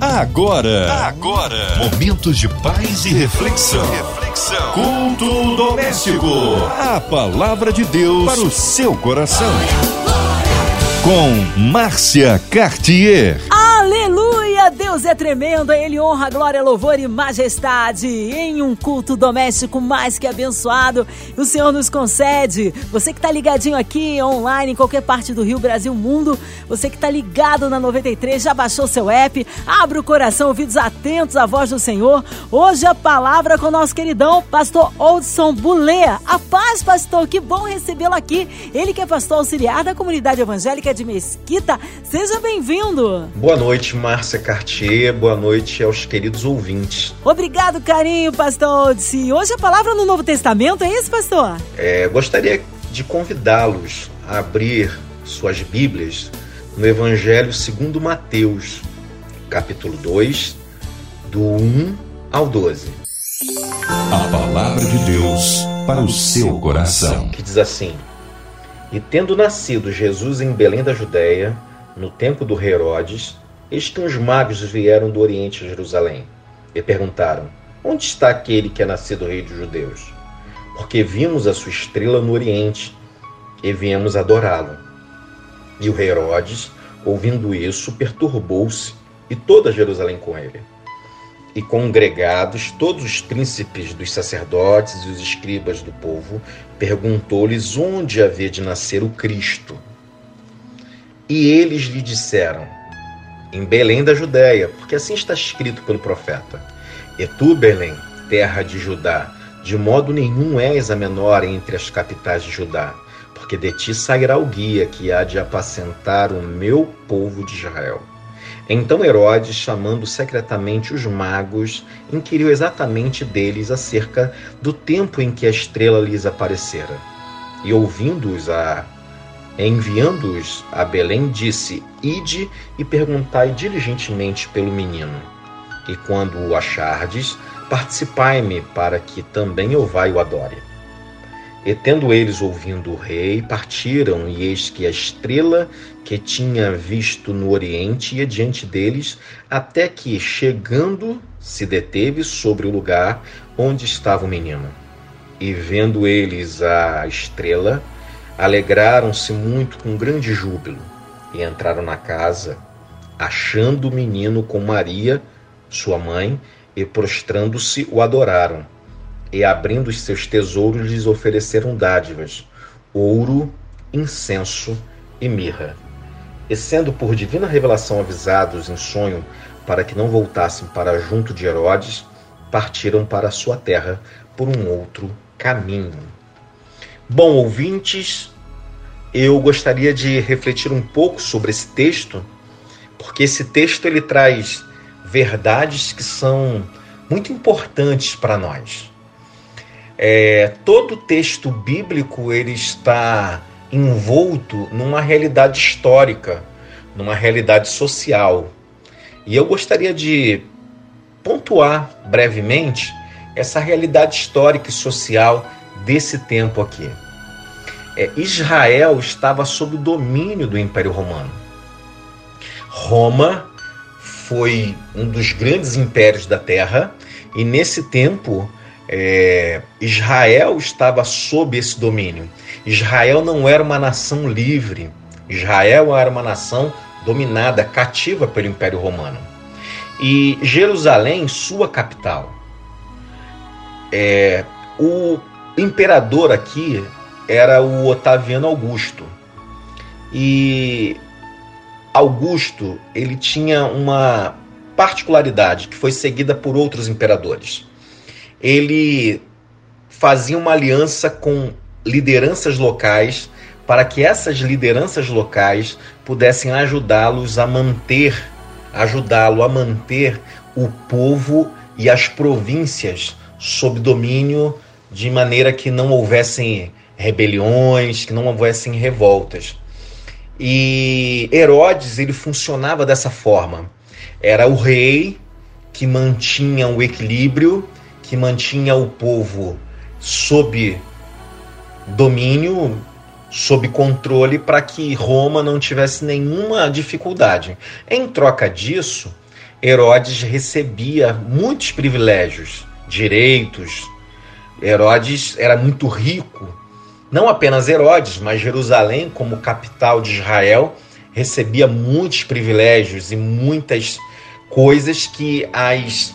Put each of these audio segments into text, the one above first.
Agora, agora, momentos de paz e reflexão. Reflexão. Culto doméstico. A palavra de Deus para o seu coração. Com Márcia Cartier. Aleluia! Deus é tremendo, a Ele honra, glória, louvor e majestade. Em um culto doméstico mais que abençoado, o Senhor nos concede. Você que está ligadinho aqui, online, em qualquer parte do Rio, Brasil, mundo, você que está ligado na 93, já baixou seu app, abre o coração, ouvidos atentos à voz do Senhor. Hoje a palavra com o nosso queridão, pastor Oldson Bulea. A paz, pastor, que bom recebê-lo aqui. Ele que é pastor auxiliar da comunidade evangélica de Mesquita. Seja bem-vindo. Boa noite, Márcia Cartier. Boa noite aos queridos ouvintes. Obrigado, carinho, pastor Odsi. Hoje a palavra no Novo Testamento, é isso, pastor? É, gostaria de convidá-los a abrir suas Bíblias no Evangelho segundo Mateus, capítulo 2, do 1 ao 12. A palavra de Deus para o seu coração. Que diz assim: E tendo nascido Jesus em Belém da Judéia, no tempo do Herodes, eis que uns magos vieram do Oriente a Jerusalém e perguntaram: Onde está aquele que é nascido rei dos judeus? Porque vimos a sua estrela no Oriente e viemos adorá-lo. E o Herodes, ouvindo isso, perturbou-se e toda Jerusalém com ele. E congregados todos os príncipes dos sacerdotes e os escribas do povo, perguntou-lhes onde havia de nascer o Cristo. E eles lhe disseram: Em Belém da Judéia, porque assim está escrito pelo profeta: E tu, Belém, terra de Judá, de modo nenhum és a menor entre as capitais de Judá, porque de ti sairá o guia que há de apacentar o meu povo de Israel. Então Herodes, chamando secretamente os magos, inquiriu exatamente deles acerca do tempo em que a estrela lhes aparecera. E ouvindo-os a enviando-os a Belém, disse: Ide e perguntai diligentemente pelo menino. E quando o achardes, participai-me para que também eu vá e o adore. E tendo eles ouvindo o rei, partiram, e eis que a estrela que tinha visto no oriente ia diante deles, até que, chegando, se deteve sobre o lugar onde estava o menino. E vendo eles a estrela, alegraram-se muito com grande júbilo, e entraram na casa, achando o menino com Maria, sua mãe, e prostrando-se o adoraram e abrindo os seus tesouros lhes ofereceram dádivas, ouro, incenso e mirra. E sendo por divina revelação avisados em sonho para que não voltassem para junto de Herodes, partiram para sua terra por um outro caminho. Bom, ouvintes, eu gostaria de refletir um pouco sobre esse texto, porque esse texto ele traz verdades que são muito importantes para nós. É, todo texto bíblico ele está envolto numa realidade histórica, numa realidade social. E eu gostaria de pontuar brevemente essa realidade histórica e social desse tempo aqui. É, Israel estava sob o domínio do Império Romano. Roma foi um dos grandes impérios da Terra e nesse tempo é, Israel estava sob esse domínio. Israel não era uma nação livre. Israel era uma nação dominada, cativa pelo Império Romano. E Jerusalém, sua capital. É, o imperador aqui era o Otaviano Augusto. E Augusto, ele tinha uma particularidade que foi seguida por outros imperadores ele fazia uma aliança com lideranças locais para que essas lideranças locais pudessem ajudá-los a manter, ajudá-lo a manter o povo e as províncias sob domínio de maneira que não houvessem rebeliões, que não houvessem revoltas. E Herodes ele funcionava dessa forma. Era o rei que mantinha o equilíbrio que mantinha o povo sob domínio, sob controle, para que Roma não tivesse nenhuma dificuldade. Em troca disso, Herodes recebia muitos privilégios, direitos. Herodes era muito rico. Não apenas Herodes, mas Jerusalém, como capital de Israel, recebia muitos privilégios e muitas coisas que as,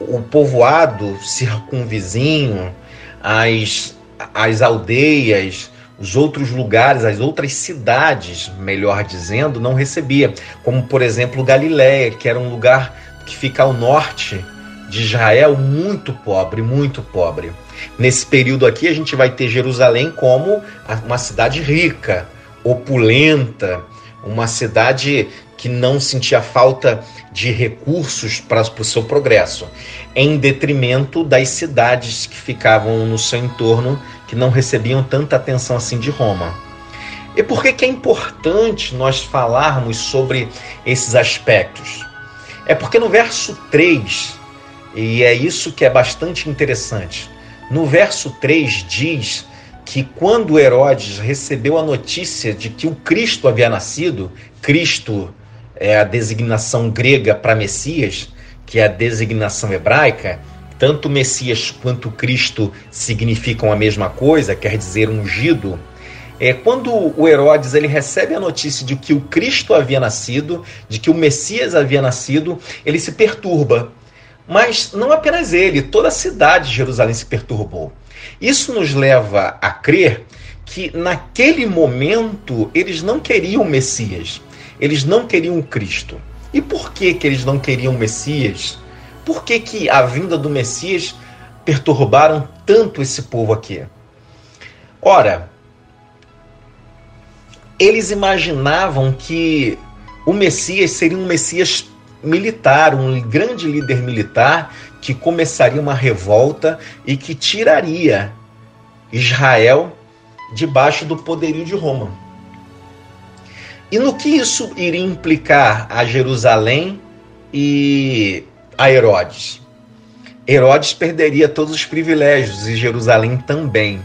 o povoado circunvizinho, as, as aldeias, os outros lugares, as outras cidades, melhor dizendo, não recebia, como por exemplo Galiléia, que era um lugar que fica ao norte de Israel, muito pobre, muito pobre. Nesse período aqui a gente vai ter Jerusalém como uma cidade rica, opulenta, uma cidade que não sentia falta de recursos para o seu progresso, em detrimento das cidades que ficavam no seu entorno, que não recebiam tanta atenção assim de Roma. E por que, que é importante nós falarmos sobre esses aspectos? É porque no verso 3, e é isso que é bastante interessante, no verso 3 diz que quando Herodes recebeu a notícia de que o Cristo havia nascido, Cristo é a designação grega para Messias, que é a designação hebraica, tanto Messias quanto Cristo significam a mesma coisa, quer dizer ungido. É, quando o Herodes ele recebe a notícia de que o Cristo havia nascido, de que o Messias havia nascido, ele se perturba. Mas não apenas ele, toda a cidade de Jerusalém se perturbou. Isso nos leva a crer que naquele momento eles não queriam o Messias, eles não queriam o Cristo. E por que, que eles não queriam o Messias? Por que, que a vinda do Messias perturbaram tanto esse povo aqui? Ora, eles imaginavam que o Messias seria um Messias militar, um grande líder militar que começaria uma revolta e que tiraria Israel debaixo do poderio de Roma. E no que isso iria implicar a Jerusalém e a Herodes? Herodes perderia todos os privilégios e Jerusalém também.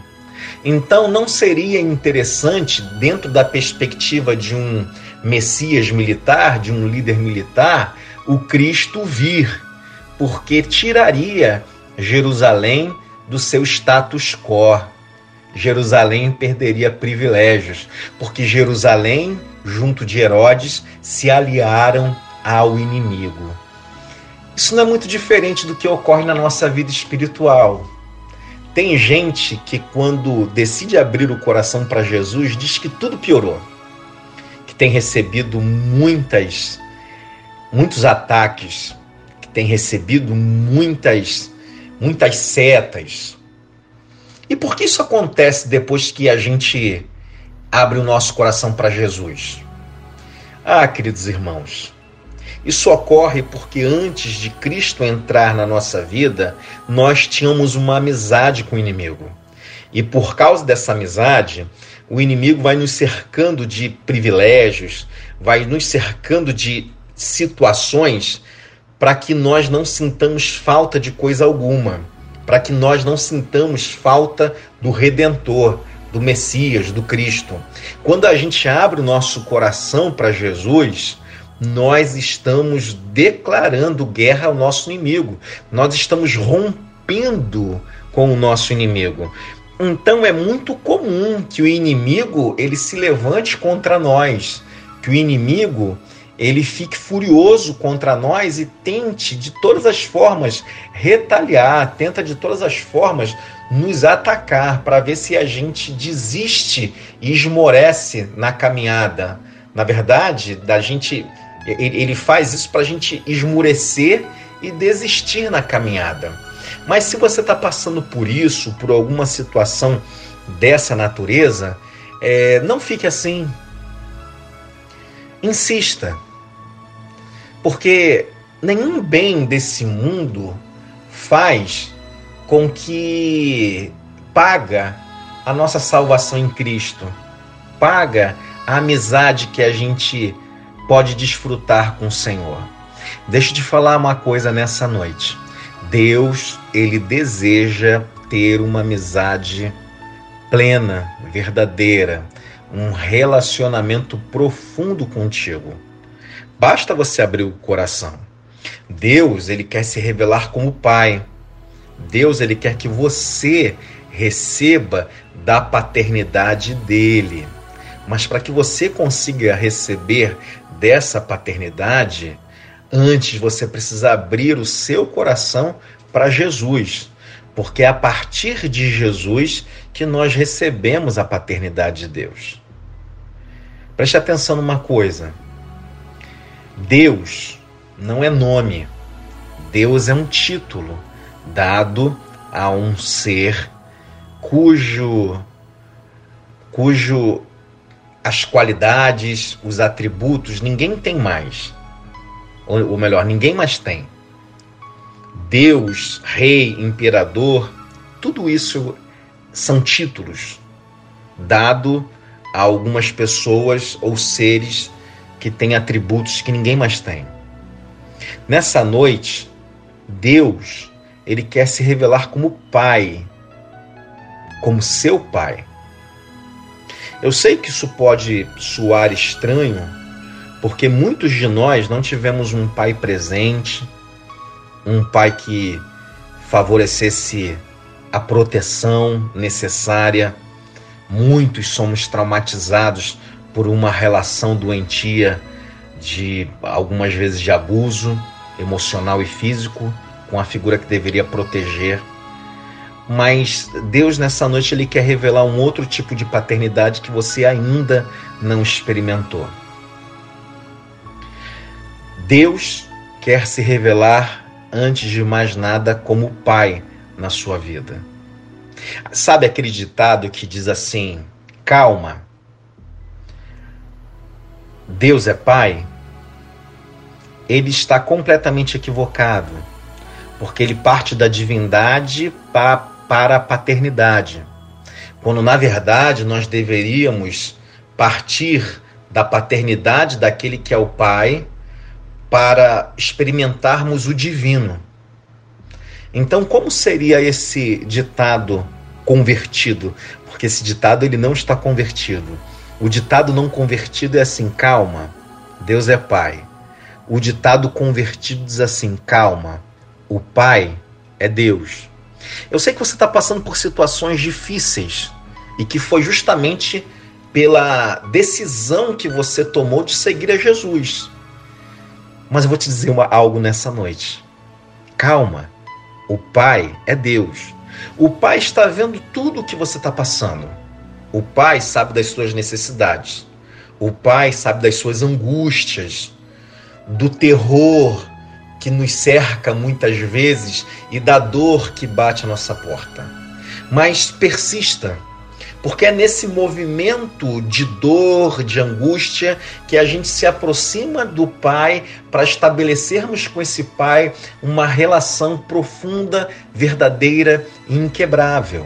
Então não seria interessante, dentro da perspectiva de um Messias militar, de um líder militar, o Cristo vir, porque tiraria Jerusalém do seu status quo. Jerusalém perderia privilégios, porque Jerusalém, junto de Herodes, se aliaram ao inimigo. Isso não é muito diferente do que ocorre na nossa vida espiritual. Tem gente que, quando decide abrir o coração para Jesus, diz que tudo piorou, que tem recebido muitas muitos ataques, que tem recebido muitas, muitas setas. E por que isso acontece depois que a gente abre o nosso coração para Jesus? Ah, queridos irmãos, isso ocorre porque antes de Cristo entrar na nossa vida, nós tínhamos uma amizade com o inimigo. E por causa dessa amizade, o inimigo vai nos cercando de privilégios, vai nos cercando de situações para que nós não sintamos falta de coisa alguma, para que nós não sintamos falta do Redentor, do Messias, do Cristo. Quando a gente abre o nosso coração para Jesus, nós estamos declarando guerra ao nosso inimigo, nós estamos rompendo com o nosso inimigo. Então é muito comum que o inimigo ele se levante contra nós, que o inimigo ele fique furioso contra nós e tente de todas as formas retaliar, tenta de todas as formas nos atacar para ver se a gente desiste e esmorece na caminhada. Na verdade, da gente ele faz isso para a gente esmurecer e desistir na caminhada. Mas se você está passando por isso, por alguma situação dessa natureza, é, não fique assim. Insista porque nenhum bem desse mundo faz com que paga a nossa salvação em Cristo, paga a amizade que a gente pode desfrutar com o Senhor. Deixa eu te falar uma coisa nessa noite. Deus, ele deseja ter uma amizade plena, verdadeira, um relacionamento profundo contigo. Basta você abrir o coração. Deus, ele quer se revelar como Pai. Deus, ele quer que você receba da paternidade dele. Mas para que você consiga receber dessa paternidade, antes você precisa abrir o seu coração para Jesus, porque é a partir de Jesus que nós recebemos a paternidade de Deus. Preste atenção numa coisa. Deus não é nome. Deus é um título dado a um ser cujo cujo as qualidades, os atributos ninguém tem mais. Ou, ou melhor, ninguém mais tem. Deus, rei, imperador, tudo isso são títulos dado a algumas pessoas ou seres que têm atributos que ninguém mais tem. Nessa noite, Deus, ele quer se revelar como pai, como seu pai. Eu sei que isso pode soar estranho, porque muitos de nós não tivemos um pai presente, um pai que favorecesse a proteção necessária. Muitos somos traumatizados por uma relação doentia de algumas vezes de abuso emocional e físico com a figura que deveria proteger. Mas Deus nessa noite ele quer revelar um outro tipo de paternidade que você ainda não experimentou. Deus quer se revelar antes de mais nada como pai na sua vida. Sabe aquele ditado que diz assim: calma, Deus é pai? Ele está completamente equivocado, porque ele parte da divindade para, para a paternidade, quando na verdade nós deveríamos partir da paternidade daquele que é o pai para experimentarmos o divino. Então, como seria esse ditado convertido? Porque esse ditado ele não está convertido. O ditado não convertido é assim: calma, Deus é Pai. O ditado convertido diz assim: calma, o Pai é Deus. Eu sei que você está passando por situações difíceis e que foi justamente pela decisão que você tomou de seguir a Jesus. Mas eu vou te dizer uma, algo nessa noite. Calma. O Pai é Deus. O Pai está vendo tudo o que você está passando. O Pai sabe das suas necessidades. O Pai sabe das suas angústias, do terror que nos cerca muitas vezes e da dor que bate a nossa porta. Mas persista porque é nesse movimento de dor, de angústia, que a gente se aproxima do Pai para estabelecermos com esse Pai uma relação profunda, verdadeira e inquebrável.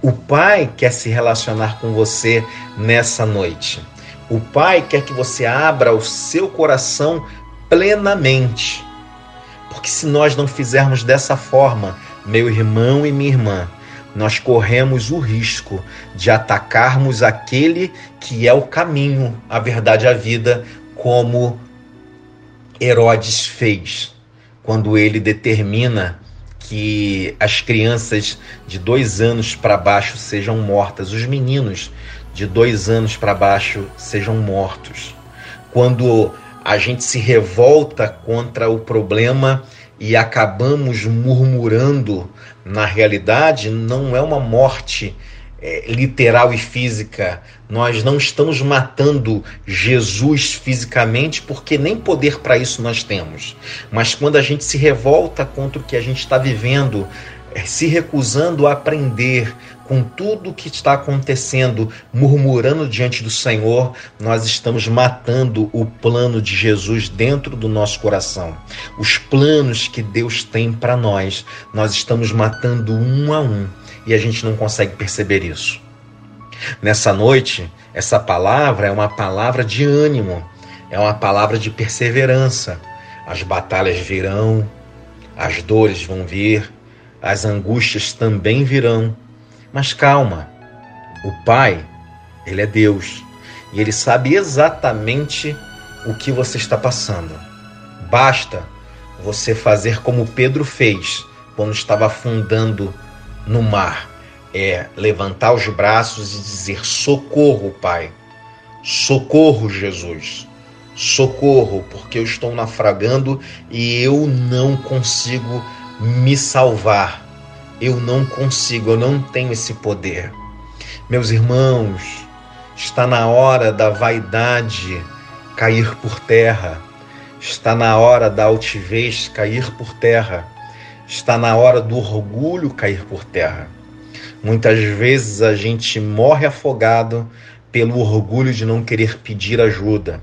O Pai quer se relacionar com você nessa noite. O Pai quer que você abra o seu coração plenamente. Porque se nós não fizermos dessa forma, meu irmão e minha irmã, nós corremos o risco de atacarmos aquele que é o caminho, a verdade, a vida, como Herodes fez, quando ele determina que as crianças de dois anos para baixo sejam mortas, os meninos de dois anos para baixo sejam mortos. Quando a gente se revolta contra o problema e acabamos murmurando na realidade, não é uma morte é, literal e física. Nós não estamos matando Jesus fisicamente, porque nem poder para isso nós temos. Mas quando a gente se revolta contra o que a gente está vivendo, é, se recusando a aprender, com tudo que está acontecendo, murmurando diante do Senhor, nós estamos matando o plano de Jesus dentro do nosso coração. Os planos que Deus tem para nós, nós estamos matando um a um e a gente não consegue perceber isso. Nessa noite, essa palavra é uma palavra de ânimo, é uma palavra de perseverança. As batalhas virão, as dores vão vir, as angústias também virão mas calma, o Pai, ele é Deus e ele sabe exatamente o que você está passando. Basta você fazer como Pedro fez quando estava afundando no mar, é levantar os braços e dizer: Socorro, Pai. Socorro, Jesus. Socorro, porque eu estou naufragando e eu não consigo me salvar. Eu não consigo, eu não tenho esse poder. Meus irmãos, está na hora da vaidade cair por terra. Está na hora da altivez cair por terra. Está na hora do orgulho cair por terra. Muitas vezes a gente morre afogado pelo orgulho de não querer pedir ajuda.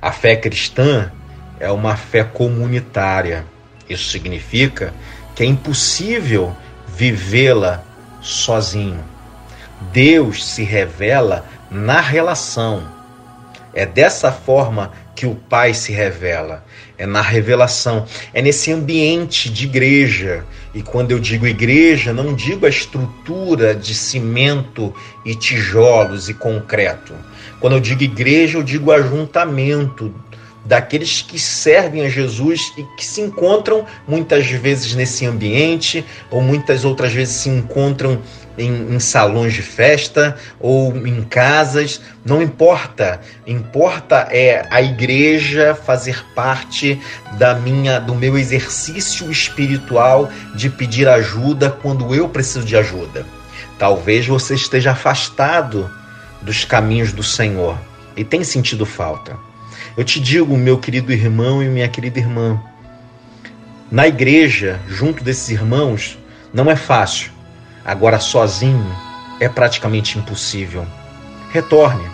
A fé cristã é uma fé comunitária. Isso significa que é impossível vivê-la sozinho. Deus se revela na relação. É dessa forma que o Pai se revela. É na revelação, é nesse ambiente de igreja. E quando eu digo igreja, não digo a estrutura de cimento e tijolos e concreto. Quando eu digo igreja, eu digo ajuntamento daqueles que servem a Jesus e que se encontram muitas vezes nesse ambiente, ou muitas outras vezes se encontram em, em, salões de festa ou em casas, não importa. Importa é a igreja fazer parte da minha do meu exercício espiritual de pedir ajuda quando eu preciso de ajuda. Talvez você esteja afastado dos caminhos do Senhor e tem sentido falta. Eu te digo, meu querido irmão e minha querida irmã, na igreja, junto desses irmãos, não é fácil. Agora, sozinho, é praticamente impossível. Retorne.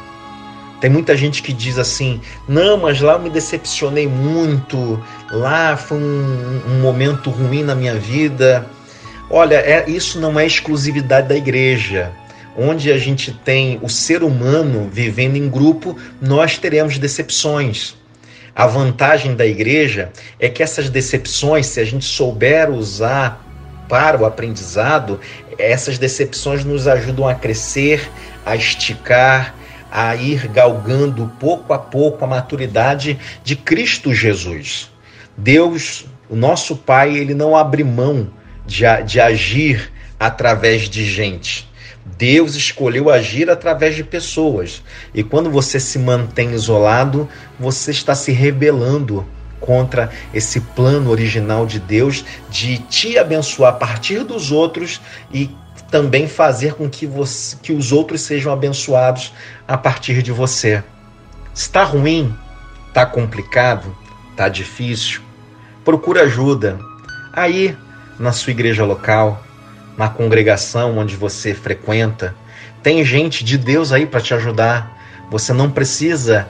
Tem muita gente que diz assim: não, mas lá eu me decepcionei muito, lá foi um, um momento ruim na minha vida. Olha, é, isso não é exclusividade da igreja onde a gente tem o ser humano vivendo em grupo, nós teremos decepções. A vantagem da igreja é que essas decepções, se a gente souber usar para o aprendizado, essas decepções nos ajudam a crescer, a esticar, a ir galgando pouco a pouco a maturidade de Cristo Jesus. Deus, o nosso Pai, ele não abre mão de, de agir através de gente. Deus escolheu agir através de pessoas. E quando você se mantém isolado, você está se rebelando contra esse plano original de Deus de te abençoar a partir dos outros e também fazer com que, você, que os outros sejam abençoados a partir de você. Está ruim? Está complicado? Está difícil? Procura ajuda. Aí, na sua igreja local, na congregação onde você frequenta. Tem gente de Deus aí para te ajudar. Você não precisa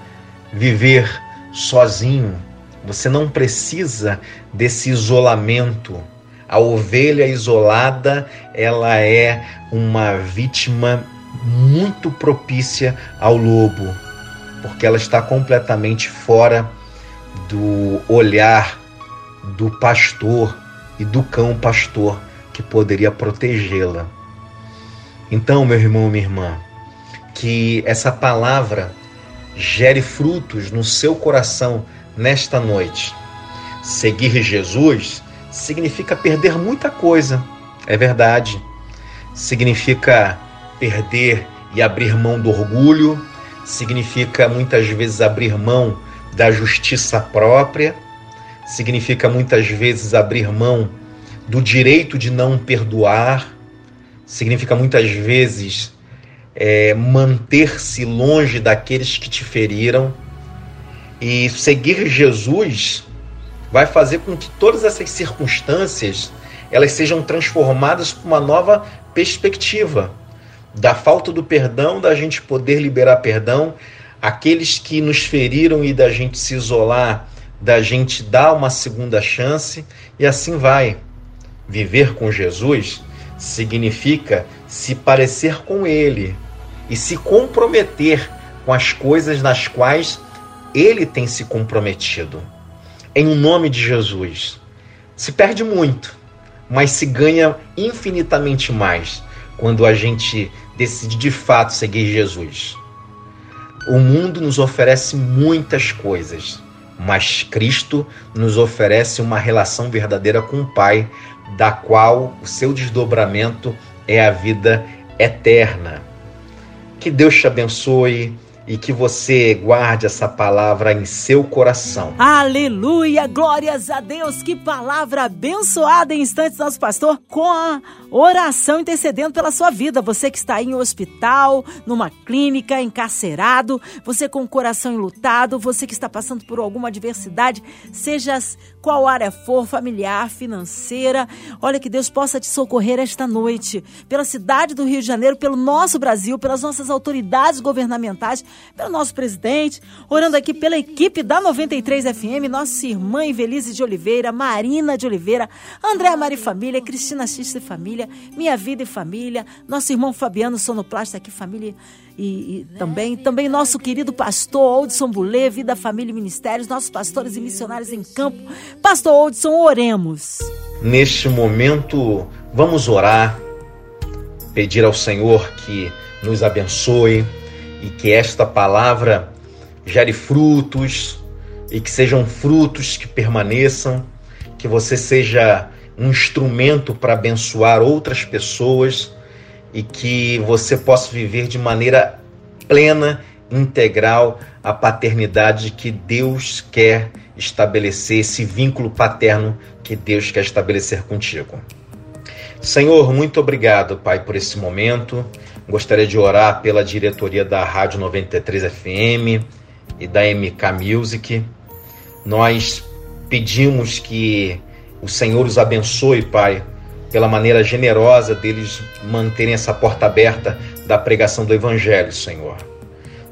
viver sozinho. Você não precisa desse isolamento. A ovelha isolada, ela é uma vítima muito propícia ao lobo, porque ela está completamente fora do olhar do pastor e do cão pastor que poderia protegê-la. Então, meu irmão, minha irmã, que essa palavra gere frutos no seu coração nesta noite. Seguir Jesus significa perder muita coisa, é verdade. Significa perder e abrir mão do orgulho, significa muitas vezes abrir mão da justiça própria, significa muitas vezes abrir mão do direito de não perdoar, significa muitas vezes é, manter-se longe daqueles que te feriram. E seguir Jesus vai fazer com que todas essas circunstâncias elas sejam transformadas por uma nova perspectiva. Da falta do perdão, da gente poder liberar perdão, aqueles que nos feriram e da gente se isolar, da gente dar uma segunda chance, e assim vai. Viver com Jesus significa se parecer com Ele e se comprometer com as coisas nas quais Ele tem se comprometido. Em nome de Jesus. Se perde muito, mas se ganha infinitamente mais quando a gente decide de fato seguir Jesus. O mundo nos oferece muitas coisas, mas Cristo nos oferece uma relação verdadeira com o Pai, da qual o seu desdobramento é a vida eterna. Que Deus te abençoe e que você guarde essa palavra em seu coração. Aleluia! Glórias a Deus! Que palavra abençoada em instantes, nosso pastor, com a oração intercedendo pela sua vida. Você que está em hospital, numa clínica, encarcerado, você com o coração enlutado, você que está passando por alguma adversidade, seja qual área for, familiar, financeira. Olha que Deus possa te socorrer esta noite, pela cidade do Rio de Janeiro, pelo nosso Brasil, pelas nossas autoridades governamentais, pelo nosso presidente, orando aqui pela equipe da 93 FM, nossa irmã Invelise de Oliveira, Marina de Oliveira, André Mari Família, Cristina Xista e Família, Minha Vida e Família, nosso irmão Fabiano Sonoplasta aqui, família e, e, também, também nosso querido pastor Oldson Bulê, Vida, Família e Ministérios, nossos pastores e missionários em campo. Pastor Oldson, oremos. Neste momento, vamos orar, pedir ao Senhor que nos abençoe e que esta palavra gere frutos e que sejam frutos que permaneçam, que você seja um instrumento para abençoar outras pessoas e que você possa viver de maneira plena, integral, a paternidade que Deus quer estabelecer, esse vínculo paterno que Deus quer estabelecer contigo. Senhor, muito obrigado, Pai, por esse momento. Gostaria de orar pela diretoria da Rádio 93 FM e da MK Music. Nós pedimos que o Senhor os abençoe, Pai, pela maneira generosa deles manterem essa porta aberta da pregação do Evangelho, Senhor.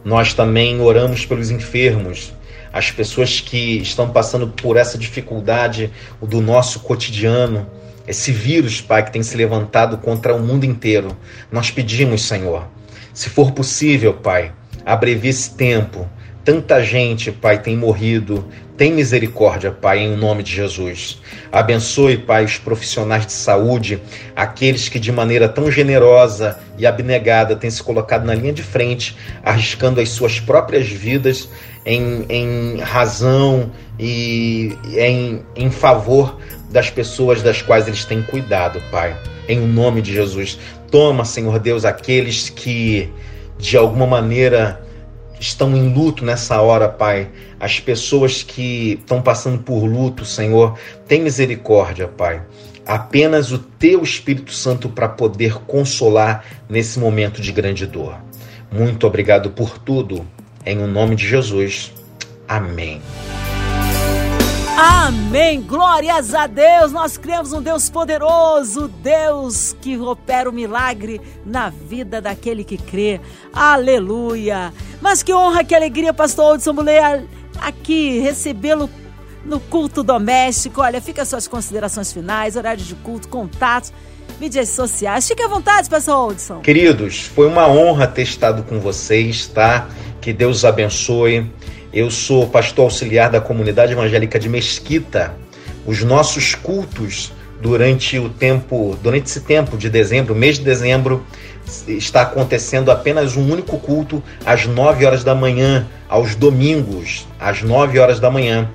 Nós também oramos pelos enfermos, as pessoas que estão passando por essa dificuldade do nosso cotidiano, esse vírus, Pai, que tem se levantado contra o mundo inteiro. Nós pedimos, Senhor, se for possível, Pai, abrevie esse tempo. Tanta gente, Pai, tem morrido, tem misericórdia, Pai, em nome de Jesus. Abençoe, Pai, os profissionais de saúde, aqueles que de maneira tão generosa e abnegada têm se colocado na linha de frente, arriscando as suas próprias vidas em, em razão e em, em favor das pessoas das quais eles têm cuidado, Pai. Em nome de Jesus. Toma, Senhor Deus, aqueles que de alguma maneira estão em luto nessa hora, Pai. As pessoas que estão passando por luto, Senhor, tem misericórdia, Pai. Apenas o Teu Espírito Santo para poder consolar nesse momento de grande dor. Muito obrigado por tudo. Em o nome de Jesus. Amém. Amém. Glórias a Deus. Nós cremos um Deus poderoso, Deus que opera o milagre na vida daquele que crê. Aleluia. Mas que honra, que alegria, pastor Hudson Mulher, aqui recebê-lo no culto doméstico. Olha, fica as suas considerações finais, horário de culto, contatos, mídias sociais. Fique à vontade, pastor Hudson. Queridos, foi uma honra ter estado com vocês, tá? Que Deus abençoe. Eu sou pastor auxiliar da comunidade evangélica de Mesquita. Os nossos cultos durante o tempo, durante esse tempo de dezembro, mês de dezembro, está acontecendo apenas um único culto às 9 horas da manhã, aos domingos, às 9 horas da manhã.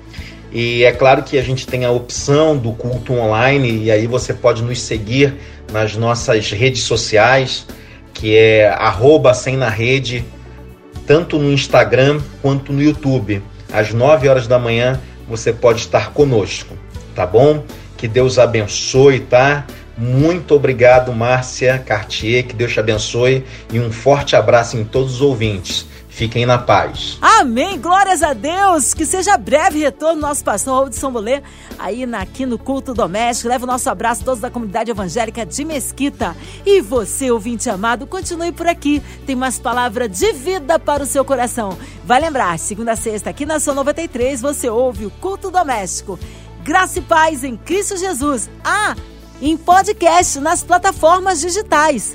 E é claro que a gente tem a opção do culto online, e aí você pode nos seguir nas nossas redes sociais, que é arroba sem na rede tanto no Instagram quanto no YouTube. Às 9 horas da manhã você pode estar conosco, tá bom? Que Deus abençoe, tá? Muito obrigado, Márcia Cartier, que Deus te abençoe e um forte abraço em todos os ouvintes. Fiquem na paz. Amém. Glórias a Deus. Que seja breve retorno nosso pastor São Bolê aí aqui no culto doméstico. Leva o nosso abraço a todos da comunidade evangélica de Mesquita. E você, ouvinte amado, continue por aqui. Tem mais palavra de vida para o seu coração. Vai lembrar, segunda a sexta, aqui na São 93, você ouve o culto doméstico. Graça e paz em Cristo Jesus. Ah, em podcast nas plataformas digitais